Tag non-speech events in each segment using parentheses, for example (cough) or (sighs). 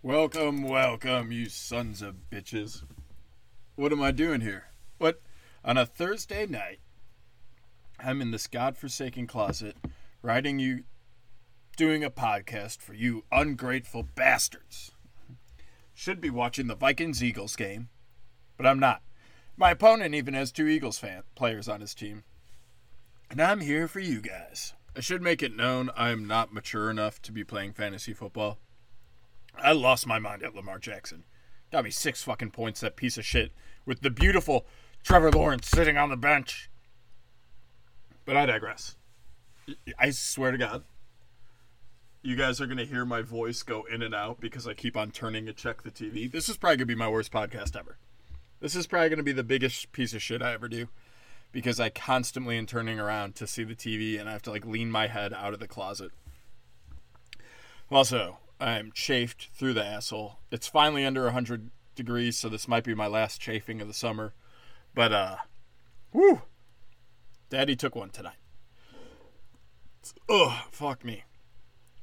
Welcome, welcome, you sons of bitches. What am I doing here? What? On a Thursday night, I'm in this godforsaken closet, writing you, doing a podcast for you ungrateful bastards. Should be watching the Vikings Eagles game, but I'm not. My opponent even has two Eagles fan players on his team. And I'm here for you guys. I should make it known I am not mature enough to be playing fantasy football. I lost my mind at Lamar Jackson. Got me six fucking points, that piece of shit, with the beautiful Trevor Lawrence sitting on the bench. But I digress. I swear to God, you guys are going to hear my voice go in and out because I keep on turning to check the TV. This is probably going to be my worst podcast ever. This is probably going to be the biggest piece of shit I ever do because I constantly am turning around to see the TV and I have to like lean my head out of the closet. Also, I'm chafed through the asshole. It's finally under 100 degrees, so this might be my last chafing of the summer. But, uh, whoo! Daddy took one tonight. Ugh, fuck me.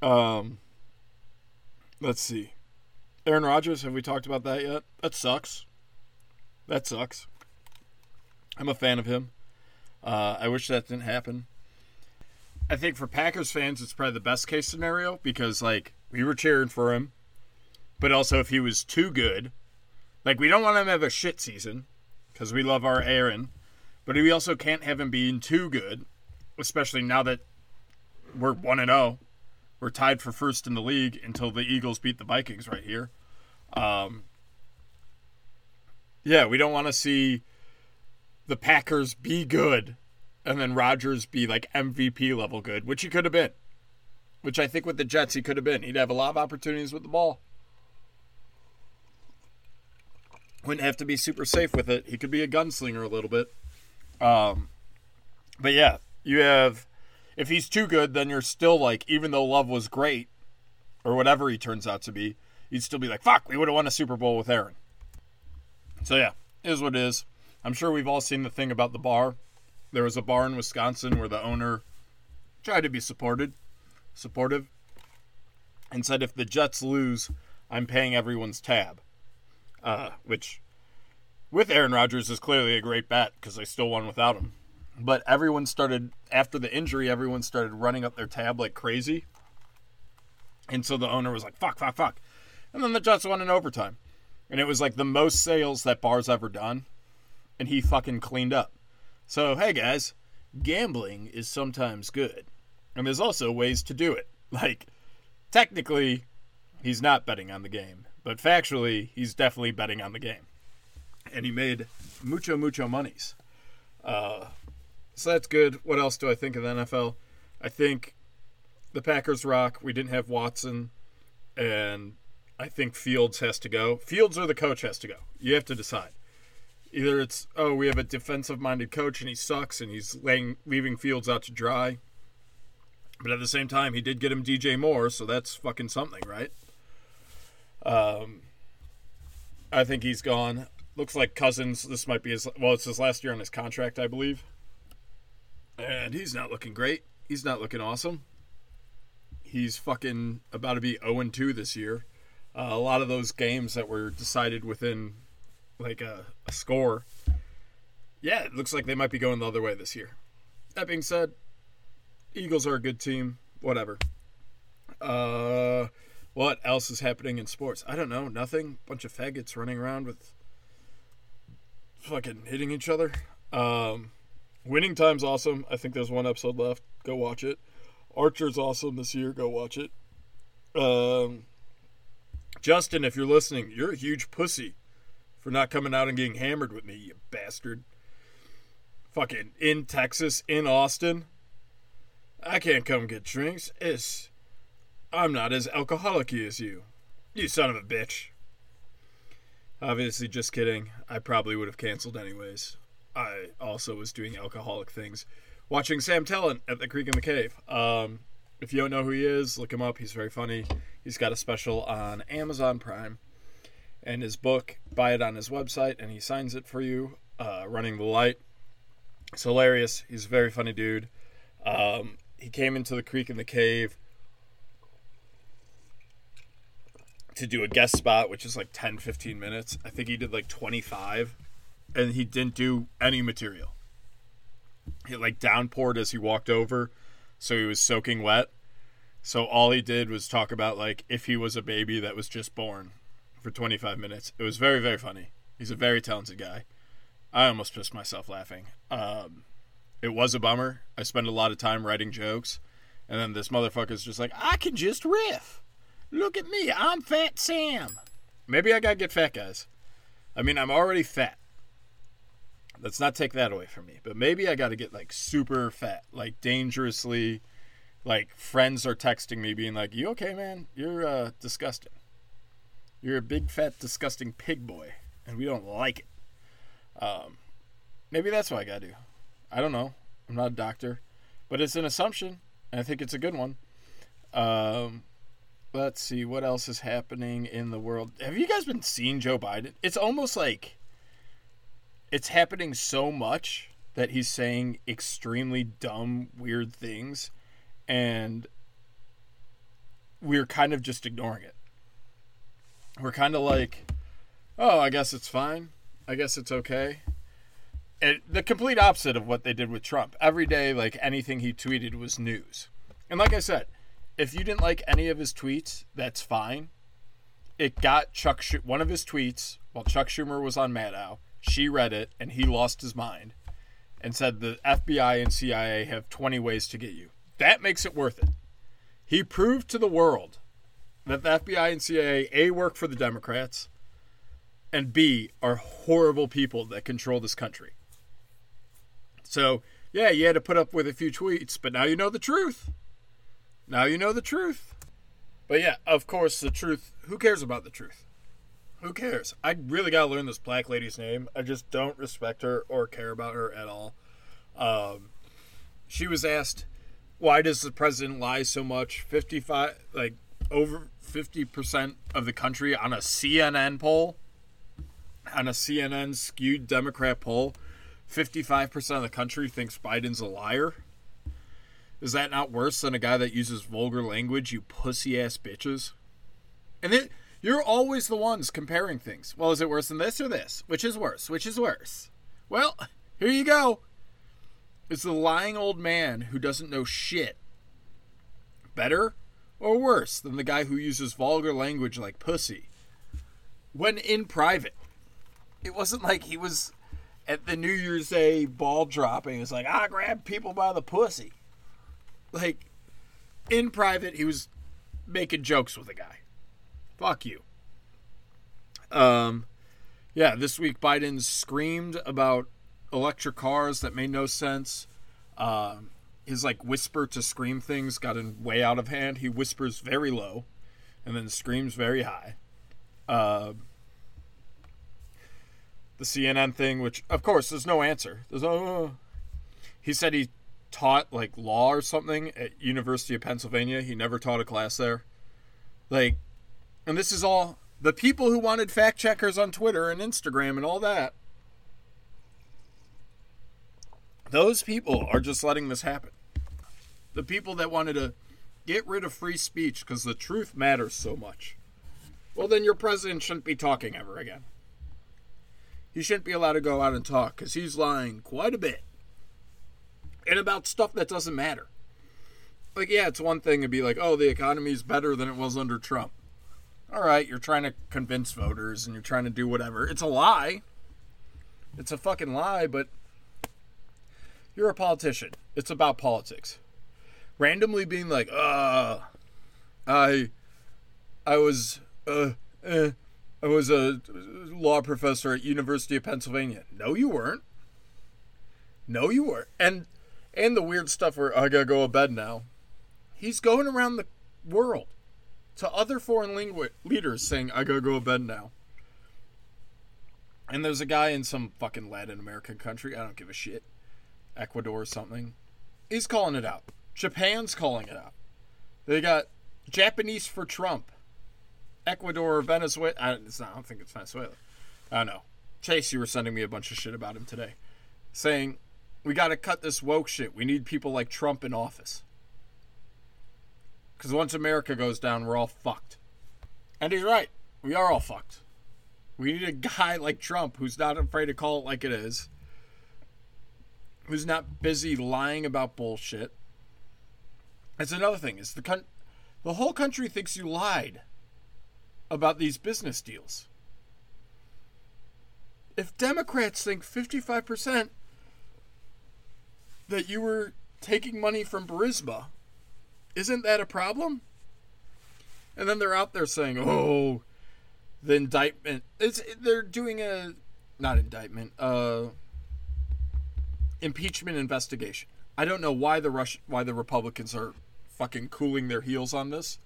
Um, let's see. Aaron Rodgers, have we talked about that yet? That sucks. That sucks. I'm a fan of him. Uh, I wish that didn't happen. I think for Packers fans, it's probably the best case scenario because, like, we were cheering for him, but also if he was too good, like, we don't want him to have a shit season because we love our Aaron, but we also can't have him being too good, especially now that we're 1 and 0. We're tied for first in the league until the Eagles beat the Vikings right here. Um, yeah, we don't want to see the Packers be good and then Rodgers be like MVP level good, which he could have been. Which I think with the Jets he could have been. He'd have a lot of opportunities with the ball. Wouldn't have to be super safe with it. He could be a gunslinger a little bit. Um, but yeah, you have if he's too good, then you're still like, even though Love was great, or whatever he turns out to be, you'd still be like, fuck, we would have won a Super Bowl with Aaron. So yeah, is what it is. I'm sure we've all seen the thing about the bar. There was a bar in Wisconsin where the owner tried to be supported, supportive, and said if the Jets lose, I'm paying everyone's tab. Uh, which, with Aaron Rodgers, is clearly a great bet because they still won without him. But everyone started after the injury. Everyone started running up their tab like crazy, and so the owner was like, "Fuck, fuck, fuck," and then the Jets won in overtime, and it was like the most sales that bar's ever done, and he fucking cleaned up. So hey guys, gambling is sometimes good, and there's also ways to do it. (laughs) Like technically, he's not betting on the game, but factually, he's definitely betting on the game, and he made mucho mucho monies. Uh, so that's good. What else do I think of the NFL? I think the Packers rock. We didn't have Watson, and I think Fields has to go. Fields or the coach has to go. You have to decide. Either it's oh we have a defensive minded coach and he sucks and he's laying leaving Fields out to dry. But at the same time, he did get him DJ Moore, so that's fucking something, right? Um, I think he's gone. Looks like Cousins. This might be his. Well, it's his last year on his contract, I believe. And he's not looking great. He's not looking awesome. He's fucking about to be 0 2 this year. Uh, a lot of those games that were decided within like a, a score. Yeah, it looks like they might be going the other way this year. That being said, Eagles are a good team. Whatever. Uh, what else is happening in sports? I don't know. Nothing. Bunch of faggots running around with fucking hitting each other. Um, Winning Time's awesome. I think there's one episode left. Go watch it. Archer's awesome this year. Go watch it. Um, Justin, if you're listening, you're a huge pussy for not coming out and getting hammered with me, you bastard. Fucking in Texas, in Austin. I can't come get drinks. It's. I'm not as alcoholic as you. You son of a bitch. Obviously, just kidding. I probably would have canceled anyways. I also was doing alcoholic things. Watching Sam Tallent at the Creek in the Cave. Um, if you don't know who he is, look him up. He's very funny. He's got a special on Amazon Prime. And his book, buy it on his website, and he signs it for you. Uh, Running the Light. It's hilarious. He's a very funny dude. Um, he came into the creek in the cave to do a guest spot, which is like 10, 15 minutes. I think he did like 25, and he didn't do any material. He like downpoured as he walked over, so he was soaking wet. So all he did was talk about like if he was a baby that was just born for 25 minutes. It was very, very funny. He's a very talented guy. I almost pissed myself laughing. Um, it was a bummer. I spent a lot of time writing jokes, and then this motherfucker's just like, I can just riff. Look at me, I'm Fat Sam. Maybe I gotta get fat, guys. I mean, I'm already fat. Let's not take that away from me. But maybe I gotta get like super fat, like dangerously. Like friends are texting me, being like, "You okay, man? You're uh, disgusting. You're a big fat disgusting pig boy, and we don't like it." Um, maybe that's what I gotta do. I don't know. I'm not a doctor, but it's an assumption, and I think it's a good one. Um, let's see what else is happening in the world. Have you guys been seeing Joe Biden? It's almost like it's happening so much that he's saying extremely dumb, weird things, and we're kind of just ignoring it. We're kind of like, oh, I guess it's fine. I guess it's okay. And the complete opposite of what they did with Trump. Every day, like anything he tweeted was news. And like I said, if you didn't like any of his tweets, that's fine. It got Chuck Sch- one of his tweets while Chuck Schumer was on Maddow. She read it and he lost his mind and said the FBI and CIA have 20 ways to get you. That makes it worth it. He proved to the world that the FBI and CIA A work for the Democrats and B are horrible people that control this country. So, yeah, you had to put up with a few tweets, but now you know the truth. Now you know the truth. But yeah, of course, the truth. Who cares about the truth? Who cares? I really gotta learn this black lady's name. I just don't respect her or care about her at all. Um, she was asked, "Why does the president lie so much?" Fifty-five, like over fifty percent of the country on a CNN poll, on a CNN skewed Democrat poll, fifty-five percent of the country thinks Biden's a liar. Is that not worse than a guy that uses vulgar language, you pussy ass bitches? And then you're always the ones comparing things. Well, is it worse than this or this? Which is worse? Which is worse? Well, here you go. Is the lying old man who doesn't know shit better or worse than the guy who uses vulgar language like pussy when in private? It wasn't like he was at the New Year's Day ball dropping. It's like, I grab people by the pussy. Like, in private, he was making jokes with a guy. Fuck you. Um, yeah, this week Biden screamed about electric cars that made no sense. Um, his like whisper to scream things got in way out of hand. He whispers very low, and then screams very high. Uh, the CNN thing, which of course there's no answer. There's no. He said he taught like law or something at University of Pennsylvania. He never taught a class there. Like, and this is all the people who wanted fact checkers on Twitter and Instagram and all that. Those people are just letting this happen. The people that wanted to get rid of free speech because the truth matters so much. Well, then your president shouldn't be talking ever again. He shouldn't be allowed to go out and talk because he's lying quite a bit and about stuff that doesn't matter. Like, yeah, it's one thing to be like, oh, the economy is better than it was under Trump. All right, you're trying to convince voters and you're trying to do whatever. It's a lie. It's a fucking lie, but you're a politician. It's about politics. Randomly being like, uh, I, I was, uh, eh, I was a law professor at University of Pennsylvania. No, you weren't. No, you weren't. And and the weird stuff where I gotta go to bed now. He's going around the world to other foreign language leaders saying, I gotta go to bed now. And there's a guy in some fucking Latin American country, I don't give a shit, Ecuador or something. He's calling it out. Japan's calling it out. They got Japanese for Trump. Ecuador, Venezuela. I, not, I don't think it's Venezuela. I don't know. Chase, you were sending me a bunch of shit about him today, saying we got to cut this woke shit. We need people like Trump in office. Because once America goes down, we're all fucked. And he's right. We are all fucked. We need a guy (laughs) like Trump who's not afraid to call it like it is, who's not busy lying about bullshit. That's another thing. Is the con- the whole country thinks you lied about these business deals. If Democrats think 55% that you were taking money from Burisma, isn't that a problem? And then they're out there saying, "Oh, the indictment." It's they're doing a not indictment, uh impeachment investigation. I don't know why the Rush why the Republicans are fucking cooling their heels on this.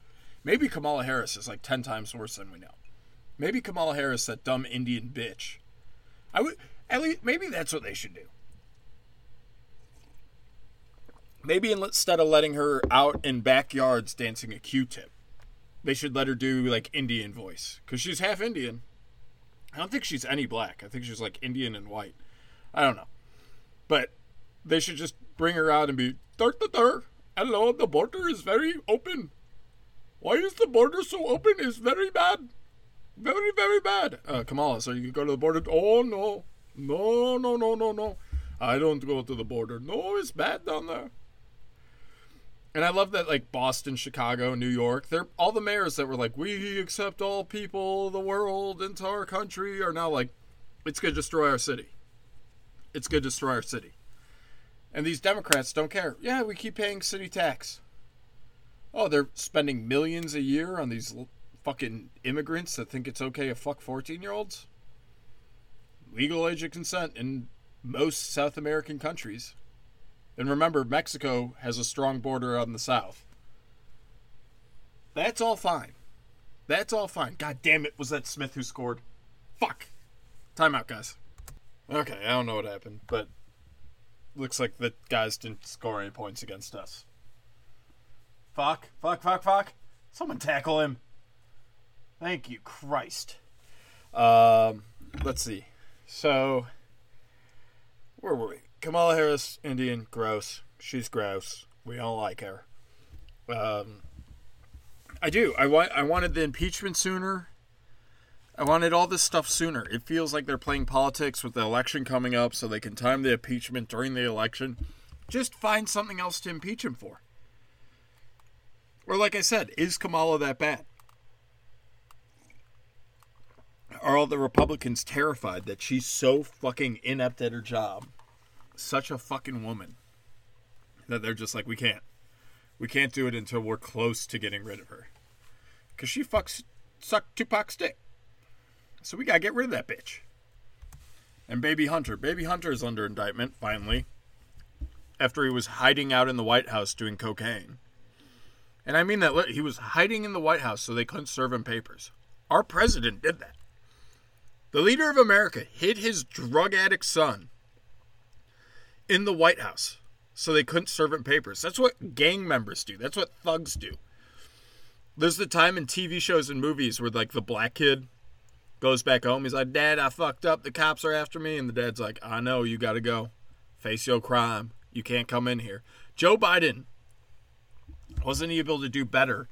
Maybe Kamala Harris is like 10 times worse than we know. Maybe Kamala Harris that dumb Indian bitch. I would at least maybe that's what they should do. Maybe instead of letting her out in backyards dancing a Q-tip, they should let her do like Indian voice because she's half Indian. I don't think she's any black. I think she's like Indian and white. I don't know, but they should just bring her out and be dar the dar. Hello, the border is very open. Why is the border so open? It's very bad, very very bad. Uh, Kamala, so you go to the border? Oh no, no no no no no. I don't go to the border. No, it's bad down there. And I love that like Boston, Chicago, New York, they're all the mayors that were like, We accept all people, the world into our country are now like, it's gonna destroy our city. It's gonna destroy our city. And these Democrats don't care. Yeah, we keep paying city tax. Oh, they're spending millions a year on these fucking immigrants that think it's okay to fuck 14 year olds? Legal age of consent in most South American countries. And remember, Mexico has a strong border on the south. That's all fine. That's all fine. God damn it, was that Smith who scored? Fuck. Timeout, guys. Okay, I don't know what happened, but looks like the guys didn't score any points against us. Fuck, fuck, fuck, fuck. Someone tackle him. Thank you, Christ. Um, let's see. So, where were we? Kamala Harris, Indian, gross. She's gross. We don't like her. Um, I do. I want. I wanted the impeachment sooner. I wanted all this stuff sooner. It feels like they're playing politics with the election coming up, so they can time the impeachment during the election. Just find something else to impeach him for. Or, like I said, is Kamala that bad? Are all the Republicans terrified that she's so fucking inept at her job such a fucking woman that they're just like, we can't. We can't do it until we're close to getting rid of her. Because she fucks, sucked Tupac's dick. So we gotta get rid of that bitch. And Baby Hunter. Baby Hunter is under indictment, finally. After he was hiding out in the White House doing cocaine. And I mean that he was hiding in the White House so they couldn't serve him papers. Our president did that. The leader of America hid his drug addict son in the White House so they couldn't serve him papers. That's what gang members do. That's what thugs do. There's the time in TV shows and movies where like the black kid goes back home. He's like, "Dad, I fucked up. The cops are after me." And the dad's like, "I know. You got to go. Face your crime. You can't come in here." Joe Biden wasn't able to do better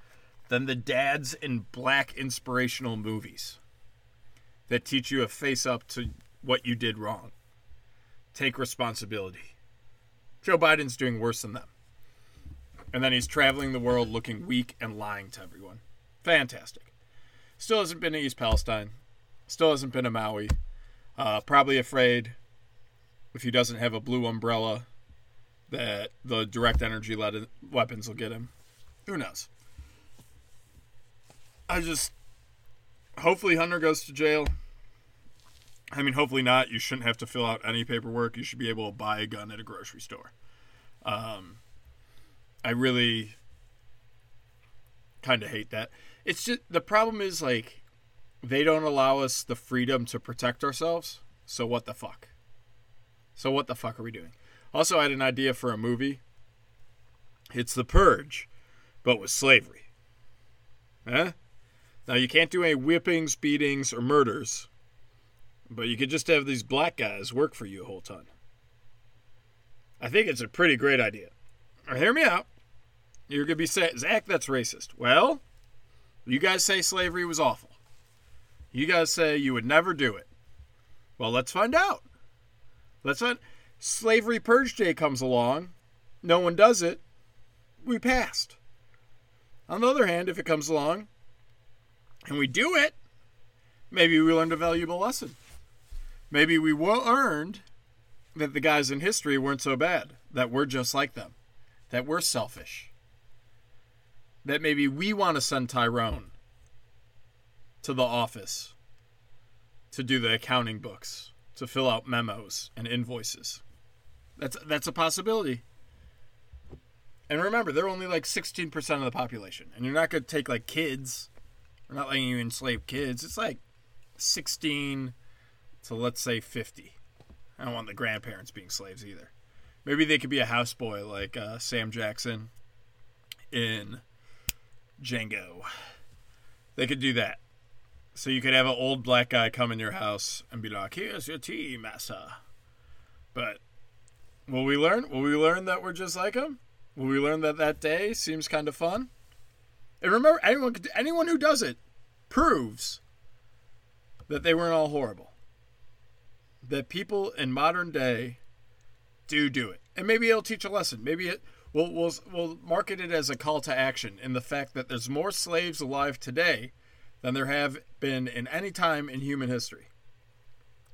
than the dads in black inspirational movies that teach you to face up to what you did wrong take responsibility. Joe Biden's doing worse than them. And then he's traveling the world looking weak and lying to everyone. Fantastic. Still hasn't been to East Palestine. Still hasn't been to Maui. Uh, probably afraid if he doesn't have a blue umbrella that the direct energy weapons will get him. Who knows? I just. Hopefully, Hunter goes to jail. I mean, hopefully not. You shouldn't have to fill out any paperwork. You should be able to buy a gun at a grocery store. Um, I really kind of hate that. It's just the problem is like they don't allow us the freedom to protect ourselves. So what the fuck? So what the fuck are we doing? Also, I had an idea for a movie. It's The Purge, but with slavery. Huh? Now you can't do any whippings, beatings, or murders but you could just have these black guys work for you a whole ton. I think it's a pretty great idea. Now, hear me out. You're to be saying, Zach, that's racist. Well, You guys say slavery was awful. You guys say you would never do it. Well, let's find out. Let's find. Slavery Purge Day comes along. No one does it. We passed. On the other hand, if it comes along and we do it, maybe we learned a valuable lesson. Maybe we learned that the guys in history weren't so bad, that we're just like them, that we're selfish, that maybe we want to send Tyrone to the office to do the accounting books, to fill out memos and invoices. That's that's a possibility. And remember, they're only like 16% of the population. And you're not going to take like kids. We're not letting you enslave kids. It's like 16 to let's say 50. I don't want the grandparents being slaves either. Maybe they could be a houseboy like uh, Sam Jackson in Django. They could do that. So you could have an old black guy come in your house and be like, "Here's your tea, massa." But will we learn? Will we learn that we're just like him? Will we learn that that day seems kind of fun? And remember, anyone anyone who does it proves that they weren't all horrible. That people in modern day do do it, and maybe it'll teach a lesson. Maybe it we'll we'll we'll market it as a call to action in the fact that there's more slaves alive today than there have been in any time in human history.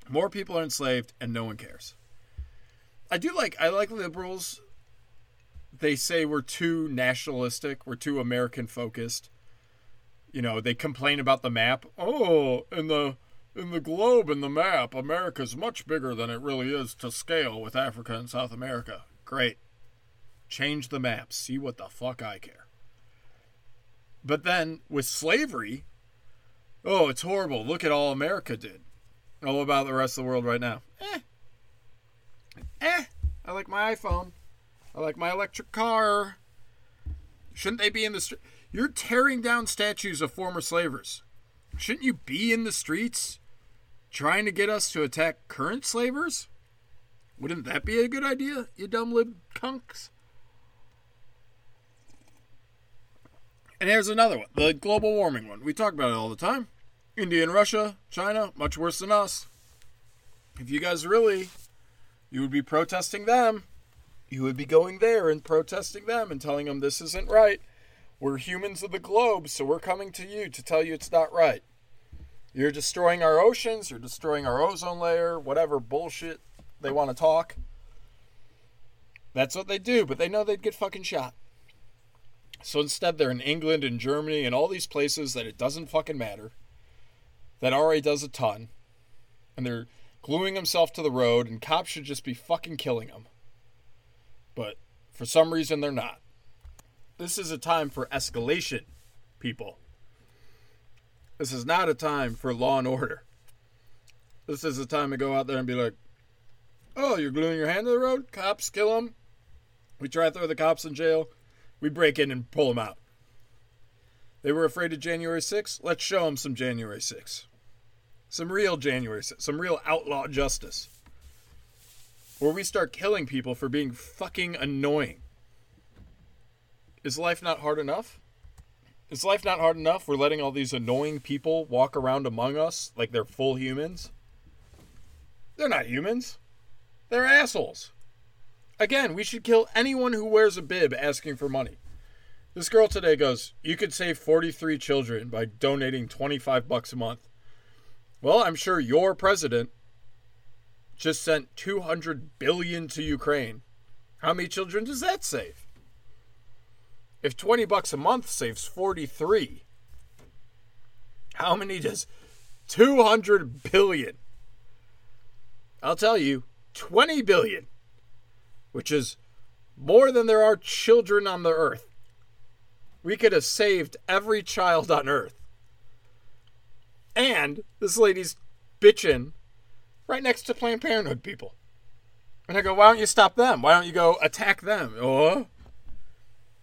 More people are enslaved, and no one cares. I do like I like liberals they say we're too nationalistic, we're too American focused. You know, they complain about the map. Oh, in the in the globe in the map, America's much bigger than it really is to scale with Africa and South America. Great. Change the map. See what the fuck I care. But then with slavery, oh, it's horrible. Look at all America did. All about the rest of the world right now. Eh. Eh. I like my iPhone. I like my electric car. Shouldn't they be in the street? You're tearing down statues of former slavers. Shouldn't you be in the streets trying to get us to attack current slavers? Wouldn't that be a good idea, you dumb lib cunks? And here's another one the global warming one. We talk about it all the time. India and Russia, China, much worse than us. If you guys really, you would be protesting them you would be going there and protesting them and telling them this isn't right. We're humans of the globe, so we're coming to you to tell you it's not right. You're destroying our oceans, you're destroying our ozone layer, whatever bullshit they want to talk. That's what they do, but they know they'd get fucking shot. So instead, they're in England and Germany and all these places that it doesn't fucking matter. That already does a ton. And they're gluing themselves to the road, and cops should just be fucking killing them but for some reason they're not. This is a time for escalation, people. This is not a time for law and order. This is a time to go out there and be like, oh, you're gluing your hand to the road? Cops, kill them. We try to throw the cops in jail. We break in and pull them out. They were afraid of January 6th. Let's show them some January 6th. Some real January Some real outlaw justice where we start killing people for being fucking annoying. Is life not hard enough? Is life not hard enough? We're letting all these annoying people walk around among us like they're full humans. They're not humans. They're assholes. Again, we should kill anyone who wears a bib asking for money. This girl today goes, "You could save 43 children by donating 25 bucks a month." Well, I'm sure your president just sent 200 billion to Ukraine. How many children does that save? If 20 bucks a month saves 43, how many does 200 billion? I'll tell you, 20 billion, which is more than there are children on the earth. We could have saved every child on earth. And this lady's bitching right next to Planned Parenthood people. And I go, why don't you stop them? Why don't you go attack them? Oh,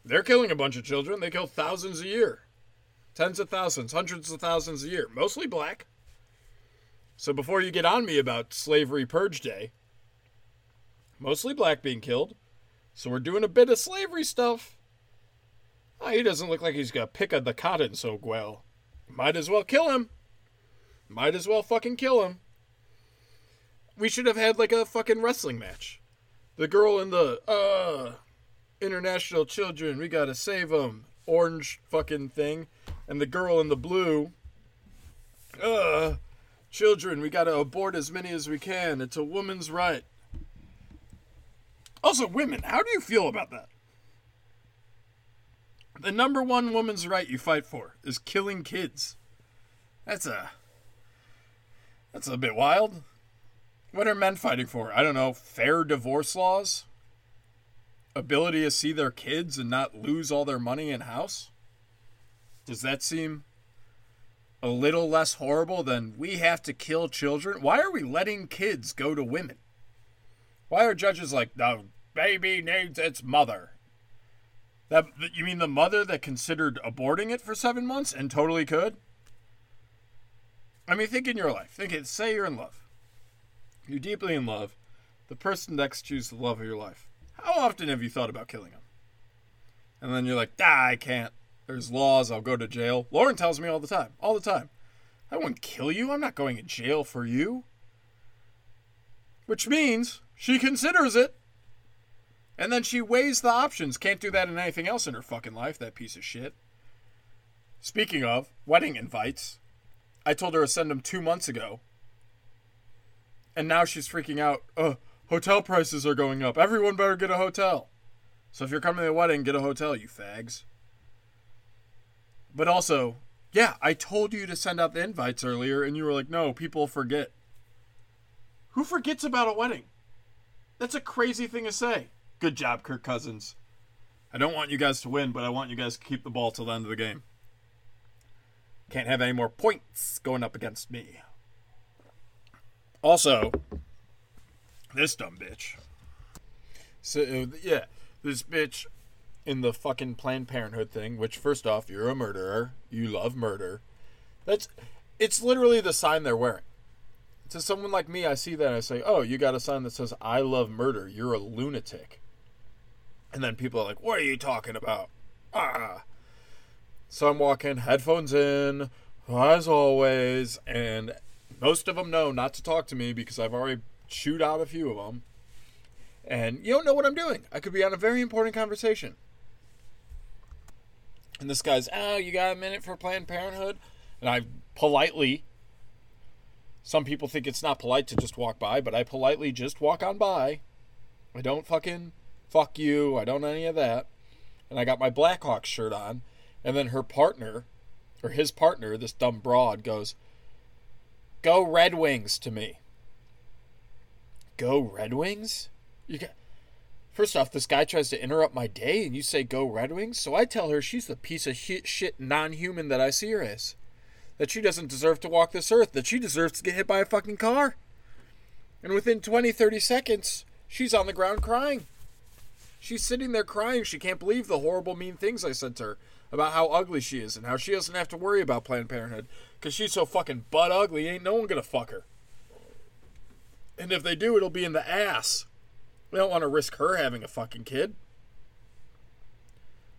they're killing a bunch of children. They kill thousands a year, tens of thousands, hundreds of thousands a year, mostly black. So before you get on me about slavery purge day, mostly black being killed. So we're doing a bit of slavery stuff. Oh, he doesn't look like he's gonna pick at the cotton so well. Might as well kill him. Might as well fucking kill him. We should have had like a fucking wrestling match. The girl in the uh international children, we gotta save them. Orange fucking thing, and the girl in the blue. Uh, children, we gotta abort as many as we can. It's a woman's right. Also, women, how do you feel about that? The number one woman's right you fight for is killing kids. That's a. That's a bit wild. What are men fighting for? I don't know. Fair divorce laws? Ability to see their kids and not lose all their money and house? Does that seem a little less horrible than we have to kill children? Why are we letting kids go to women? Why are judges like, the baby needs its mother? That you mean the mother that considered aborting it for seven months and totally could? I mean, think in your life. Think it. Say you're in love. You're deeply in love. The person next to you is the love of your life. How often have you thought about killing him? And then you're like, ah, I can't. There's laws. I'll go to jail. Lauren tells me all the time. All the time. I won't kill you. I'm not going to jail for you. Which means she considers it. And then she weighs the options. Can't do that in anything else in her fucking life, that piece of shit. Speaking of wedding invites, I told her to send them two months ago. And now she's freaking out. Uh, hotel prices are going up. Everyone better get a hotel. So if you're coming to the wedding, get a hotel, you fags. But also, yeah, I told you to send out the invites earlier, and you were like, no, people forget. Who forgets about a wedding? That's a crazy thing to say. Good job, Kirk Cousins. I don't want you guys to win, but I want you guys to keep the ball till the end of the game. Can't have any more points going up against me. Also, this dumb bitch. So, yeah, this bitch in the fucking Planned Parenthood thing, which, first off, you're a murderer. You love murder. That's. It's literally the sign they're wearing. To someone like me, I see that and I say, oh, you got a sign that says, I love murder. You're a lunatic. And then people are like, what are you talking about? Ah. So I'm walking, headphones in, as always, and most of them know not to talk to me because I've already chewed out a few of them. And you don't know what I'm doing. I could be on a very important conversation. And this guy's, oh, you got a minute for Planned Parenthood? And I politely, some people think it's not polite to just walk by, but I politely just walk on by. I don't fucking fuck you. I don't any of that. And I got my Blackhawks shirt on. And then her partner, or his partner, this dumb broad, goes, Go Red Wings to me. Go Red Wings? You got. First off, this guy tries to interrupt my day and you say go Red Wings? So I tell her she's the piece of shit non human that I see her as. That she doesn't deserve to walk this earth. That she deserves to get hit by a fucking car. And within 20, 30 seconds, she's on the ground crying. She's sitting there crying. She can't believe the horrible, mean things I said to her about how ugly she is and how she doesn't have to worry about Planned Parenthood because she's so fucking butt ugly. Ain't no one gonna fuck her. And if they do, it'll be in the ass. We don't want to risk her having a fucking kid.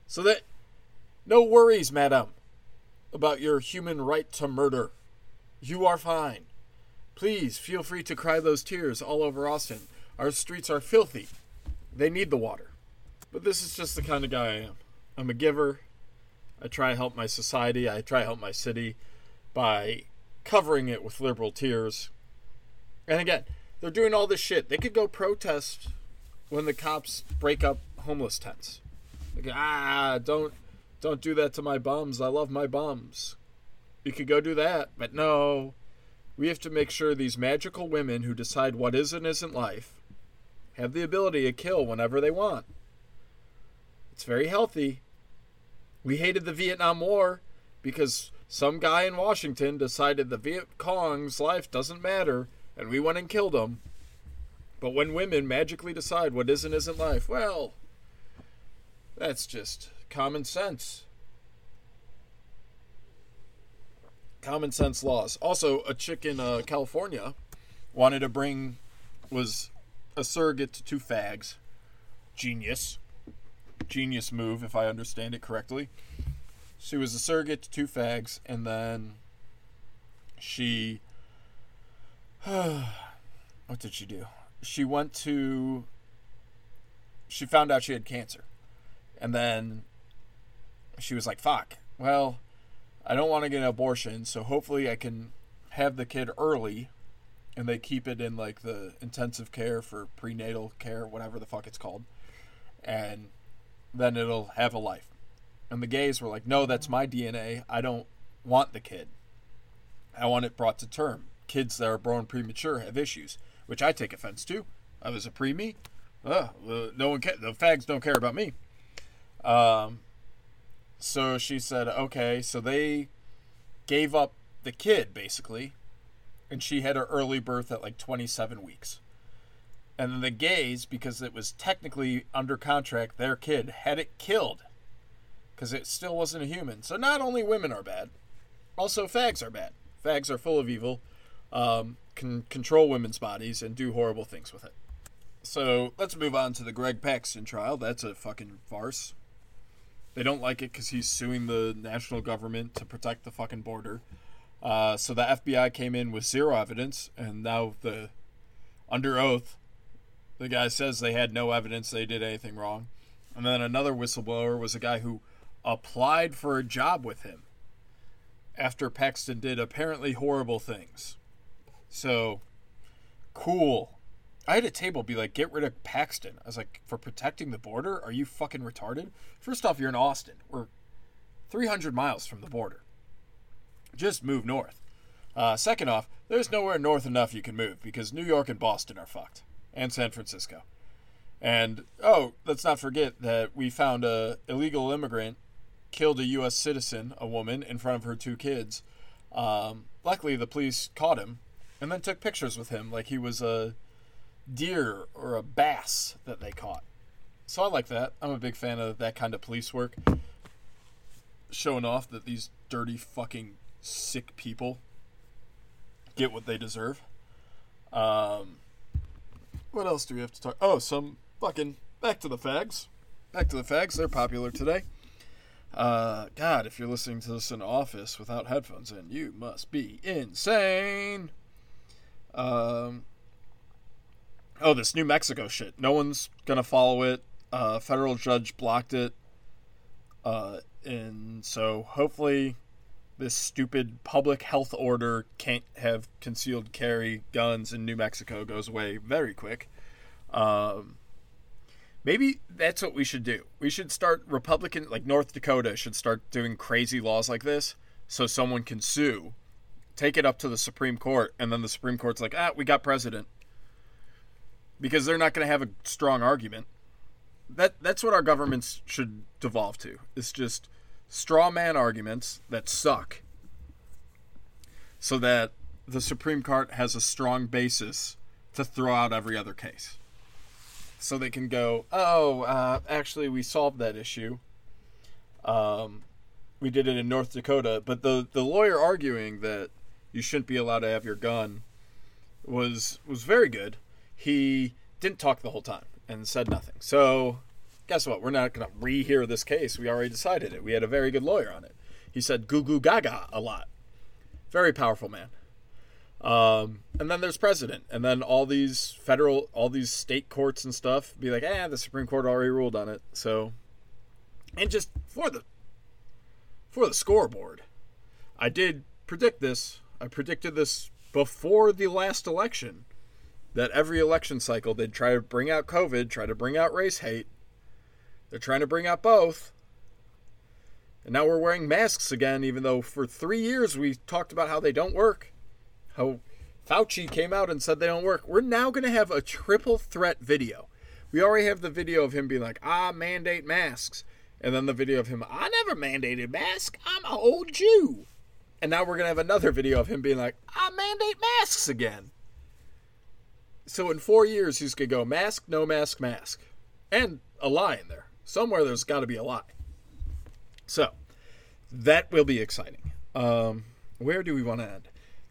So that, no worries, madam, about your human right to murder. You are fine. Please feel free to cry those tears all over Austin. Our streets are filthy. They need the water. But this is just the kind of guy I am. I'm a giver. I try to help my society. I try to help my city by covering it with liberal tears. And again, they're doing all this shit. They could go protest when the cops break up homeless tents. Like, ah, don't don't do that to my bums. I love my bums. You could go do that, but no. We have to make sure these magical women who decide what is and isn't life have the ability to kill whenever they want. It's very healthy. We hated the Vietnam War because some guy in Washington decided the Viet Cong's life doesn't matter and we went and killed him. But when women magically decide what is and isn't life, well, that's just common sense. Common sense laws. Also, a chick in uh, California wanted to bring, was a surrogate to two fags. Genius. Genius move, if I understand it correctly. She was a surrogate to two fags, and then she. (sighs) what did she do? She went to. She found out she had cancer. And then she was like, fuck, well, I don't want to get an abortion, so hopefully I can have the kid early and they keep it in like the intensive care for prenatal care, whatever the fuck it's called. And then it'll have a life. And the gays were like, no, that's my DNA. I don't want the kid. I want it brought to term. Kids that are born premature have issues, which I take offense to. I was a preemie. No one ca- the fags don't care about me. Um, so she said, okay, so they gave up the kid basically, and she had her early birth at like 27 weeks. And then the gays, because it was technically under contract, their kid had it killed because it still wasn't a human. So not only women are bad, also fags are bad. Fags are full of evil, um, can control women's bodies, and do horrible things with it. So let's move on to the Greg Paxton trial. That's a fucking farce. They don't like it because he's suing the national government to protect the fucking border. Uh, so the FBI came in with zero evidence, and now the under oath, the guy says they had no evidence they did anything wrong. And then another whistleblower was a guy who applied for a job with him after Paxton did apparently horrible things. So, cool. I had a table be like, get rid of Paxton. I was like, for protecting the border? Are you fucking retarded? First off, you're in Austin. We're 300 miles from the border. Just move north. Uh, second off, there's nowhere north enough you can move because New York and Boston are fucked, and San Francisco. And oh, let's not forget that we found a illegal immigrant killed a U.S. citizen, a woman, in front of her two kids. Um, luckily, the police caught him and then took pictures with him like he was a deer or a bass that they caught. So I like that. I'm a big fan of that kind of police work. Showing off that these dirty fucking sick people get what they deserve. Um, what else do we have to talk? Oh, some fucking back to the fags. Back to the fags. They're popular today. Uh, God, if you're listening to this in office without headphones in, you must be insane. Um, oh, this New Mexico shit. No one's gonna follow it. Uh, federal judge blocked it. Uh, and so hopefully this stupid public health order can't have concealed carry guns in New Mexico goes away very quick. Um, maybe that's what we should do. We should start Republican, like North Dakota, should start doing crazy laws like this so someone can sue, take it up to the Supreme Court, and then the Supreme Court's like, ah, we got president. Because they're not going to have a strong argument. That that's what our governments should devolve to. It's just straw man arguments that suck so that the Supreme Court has a strong basis to throw out every other case. So they can go, oh, uh, actually, we solved that issue. Um, we did it in North Dakota, but the the lawyer arguing that you shouldn't be allowed to have your gun was was very good. He didn't talk the whole time and said nothing. So guess what? We're not going to rehear this case. We already decided it. We had a very good lawyer on it. He said goo goo gaga a lot. Very powerful man. Um, and then there's president, and then all these federal, all these state courts and stuff be like, "Ah, the Supreme Court already ruled on it." So, and just for the for the scoreboard, I did predict this. I predicted this before the last election that every election cycle they'd try to bring out COVID, try to bring out race hate, they're trying to bring out both. And now we're wearing masks again, even though for three years we talked about how they don't work. How Fauci came out and said they don't work. We're now going to have a triple threat video. We already have the video of him being like, ah, mandate masks. And then the video of him, I never mandated masks. I'm an old Jew. And now we're going to have another video of him being like, I mandate masks again. So in four years, he's going to go mask, no mask, mask. And a lie in there. Somewhere there's got to be a lie. So that will be exciting. Um, where do we want to end?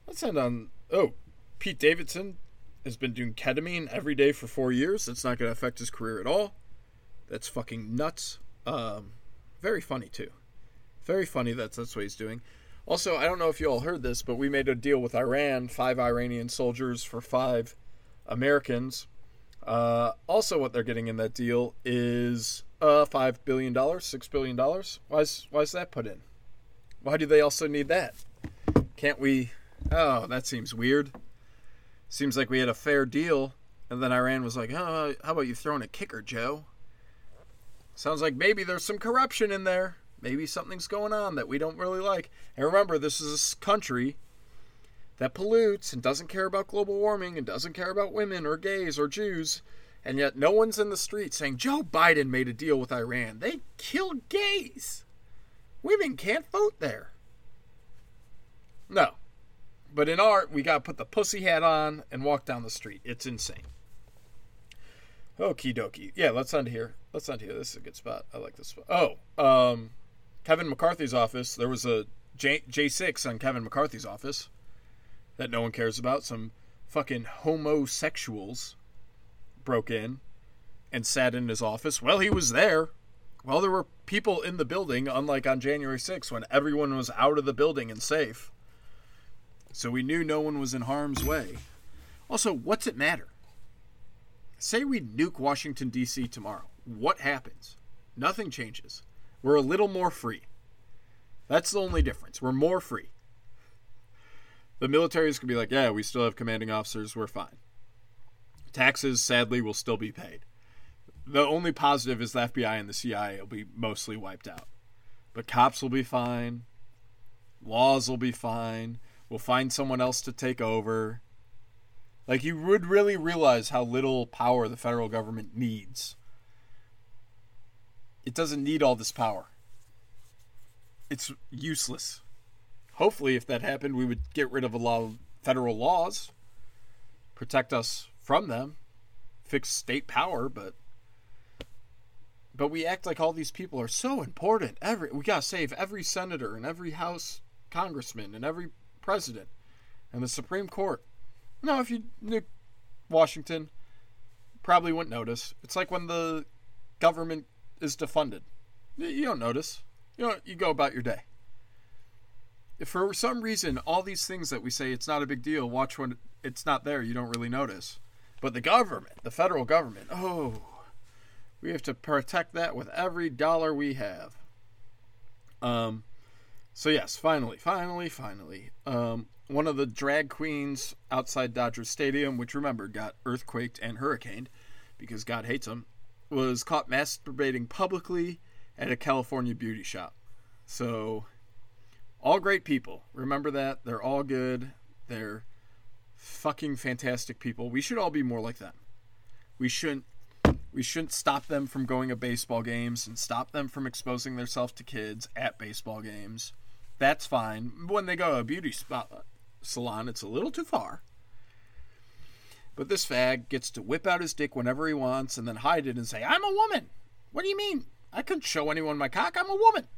Let's end on. Oh, Pete Davidson has been doing ketamine every day for four years. That's not going to affect his career at all. That's fucking nuts. Um, very funny too. Very funny that that's what he's doing. Also, I don't know if you all heard this, but we made a deal with Iran, five Iranian soldiers for five Americans. Uh, also, what they're getting in that deal is uh, five billion dollars, six billion dollars. Why's why's that put in? Why do they also need that? Can't we? Oh, that seems weird. Seems like we had a fair deal, and then Iran was like, "Oh, how about you throwing a kicker, Joe?" Sounds like maybe there's some corruption in there. Maybe something's going on that we don't really like. And remember, this is a country that pollutes and doesn't care about global warming and doesn't care about women or gays or Jews. And yet, no one's in the street saying Joe Biden made a deal with Iran. They killed gays. Women can't vote there. No. But in art, we got to put the pussy hat on and walk down the street. It's insane. Okie dokie. Yeah, let's end here. Let's end here. This is a good spot. I like this spot. Oh, um, Kevin McCarthy's office. There was a J- J6 on Kevin McCarthy's office that no one cares about. Some fucking homosexuals broke in and sat in his office. Well, he was there. Well, there were people in the building, unlike on January 6th when everyone was out of the building and safe. So we knew no one was in harm's way. Also, what's it matter? Say we nuke Washington, D.C. tomorrow. What happens? Nothing changes. We're a little more free. That's the only difference. We're more free. The military is going to be like, yeah, we still have commanding officers. We're fine. Taxes, sadly, will still be paid. The only positive is the FBI and the CIA will be mostly wiped out. But cops will be fine. Laws will be fine. We'll find someone else to take over. Like, you would really realize how little power the federal government needs. It doesn't need all this power, it's useless. Hopefully, if that happened, we would get rid of a lot of federal laws, protect us from them, fix state power, but but we act like all these people are so important. Every we gotta save every senator and every House congressman and every president and the Supreme Court. No, if you knew Washington, probably wouldn't notice. It's like when the government is defunded. You don't notice. You know, you go about your day. If for some reason all these things that we say it's not a big deal, watch when it's not there, you don't really notice. But the government, the federal government, oh, we have to protect that with every dollar we have. Um, so yes, finally, finally, finally, um, one of the drag queens outside Dodger Stadium, which remember got earthquaked and hurricaned because God hates them, was caught masturbating publicly at a California beauty shop. So, all great people. Remember that. They're all good. They're fucking fantastic people. We should all be more like them. We shouldn't we shouldn't stop them from going to baseball games and stop them from exposing themselves to kids at baseball games. That's fine. When they go to a beauty spot, salon, it's a little too far. But this fag gets to whip out his dick whenever he wants and then hide it and say, I'm a woman. What do you mean? I couldn't show anyone my cock. I'm a woman.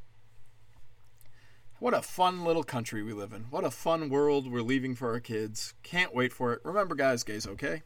What a fun little country we live in. What a fun world we're leaving for our kids. Can't wait for it. Remember, guys, gays okay?